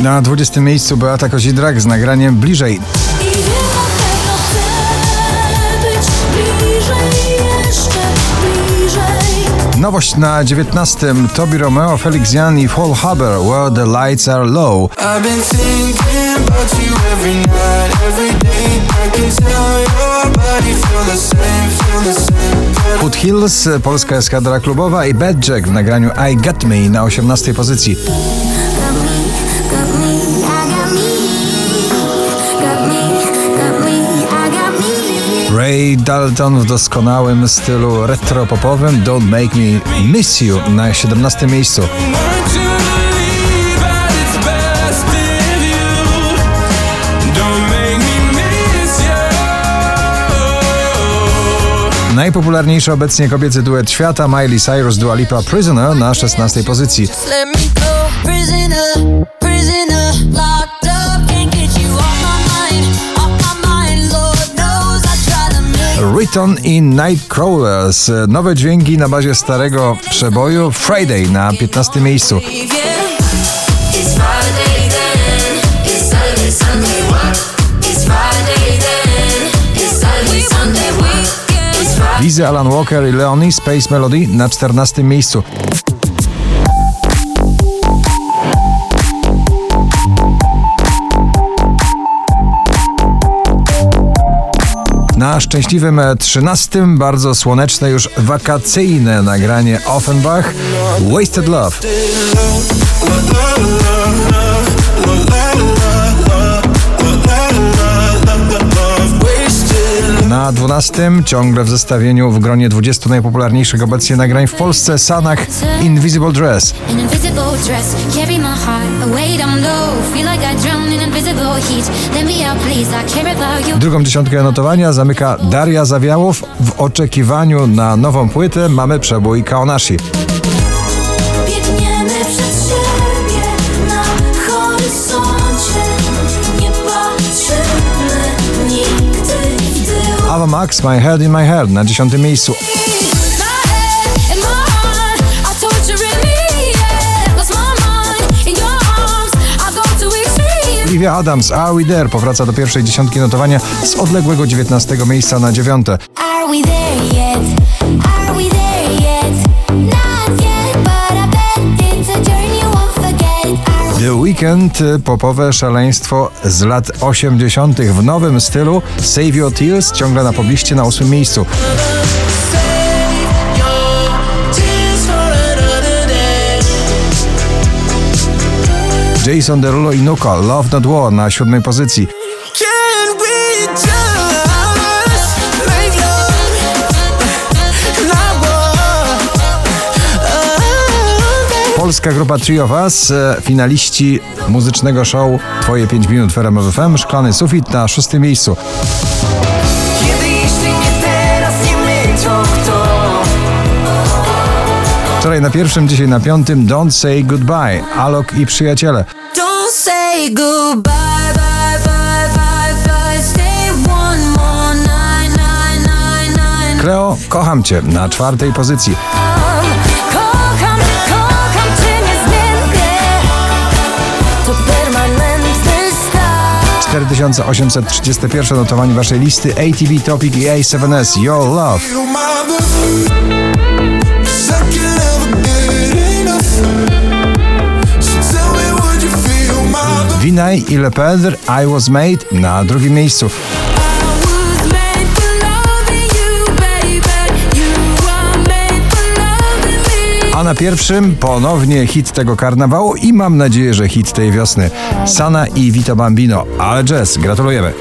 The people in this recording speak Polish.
Na 20 miejscu Beata Kozidrak z nagraniem Bliżej. Nowość na 19 Tobi Romeo, Felix Jan i Paul Haber, Where the Lights Are Low. Foot Hills, polska eskadra klubowa i Bad Jack w nagraniu I Got Me na 18 pozycji. Ray Dalton w doskonałym stylu retro-popowym Don't Make Me Miss You na 17 miejscu. Najpopularniejszy obecnie kobiecy duet świata Miley Cyrus Dua Lipa Prisoner na 16 pozycji. Riton i Nightcrawlers. Nowe dźwięki na bazie starego przeboju Friday na 15 miejscu. Lizy Alan Walker i Leonie Space Melody na 14 miejscu. Na szczęśliwym 13 bardzo słoneczne już wakacyjne nagranie Offenbach Wasted Love. Na 12 ciągle w zestawieniu w gronie 20 najpopularniejszych obecnie nagrań w Polsce Sanach Invisible Dress. Drugą dziesiątkę notowania zamyka Daria Zawiałow. W oczekiwaniu na nową płytę mamy przebój Kaonashi. Biegniemy przed siebie na horyzoncie. Nie patrzymy nigdy w tył. Ava Max, My Head in My Head na 10 miejscu. Olivia Adams, Are We There powraca do pierwszej dziesiątki notowania z odległego 19 miejsca na 9. Are we there yet? Are we there yet? Not yet, but I bet it's a journey you won't forget. Are we The Weekend, y, popowe szaleństwo z lat 80. w nowym stylu. Save Your Tears ciągle na pobliście na 8 miejscu. Jason Derulo i Nuka, Love Not War na 7 pozycji. War? Polska grupa Three of Us, finaliści muzycznego show Twoje 5 minut w RMF FM, Szklany Sufit na 6 miejscu. Wczoraj na pierwszym, dzisiaj na piątym Don't Say Goodbye, Alok i przyjaciele. Don't say goodbye, bye, bye, bye, bye. Stay one more night, night, night, night. Kleo, kocham Cię na czwartej pozycji. Kocham, kocham cię niezmiennie. To permanentny stan. 4831 notowanie Waszej listy ATV Topic i A7S Your Love. My love? Vinay i I Was Made na drugim miejscu. I. A na pierwszym ponownie hit tego karnawału i mam nadzieję, że hit tej wiosny. Sana i Vito Bambino, ale jazz, gratulujemy.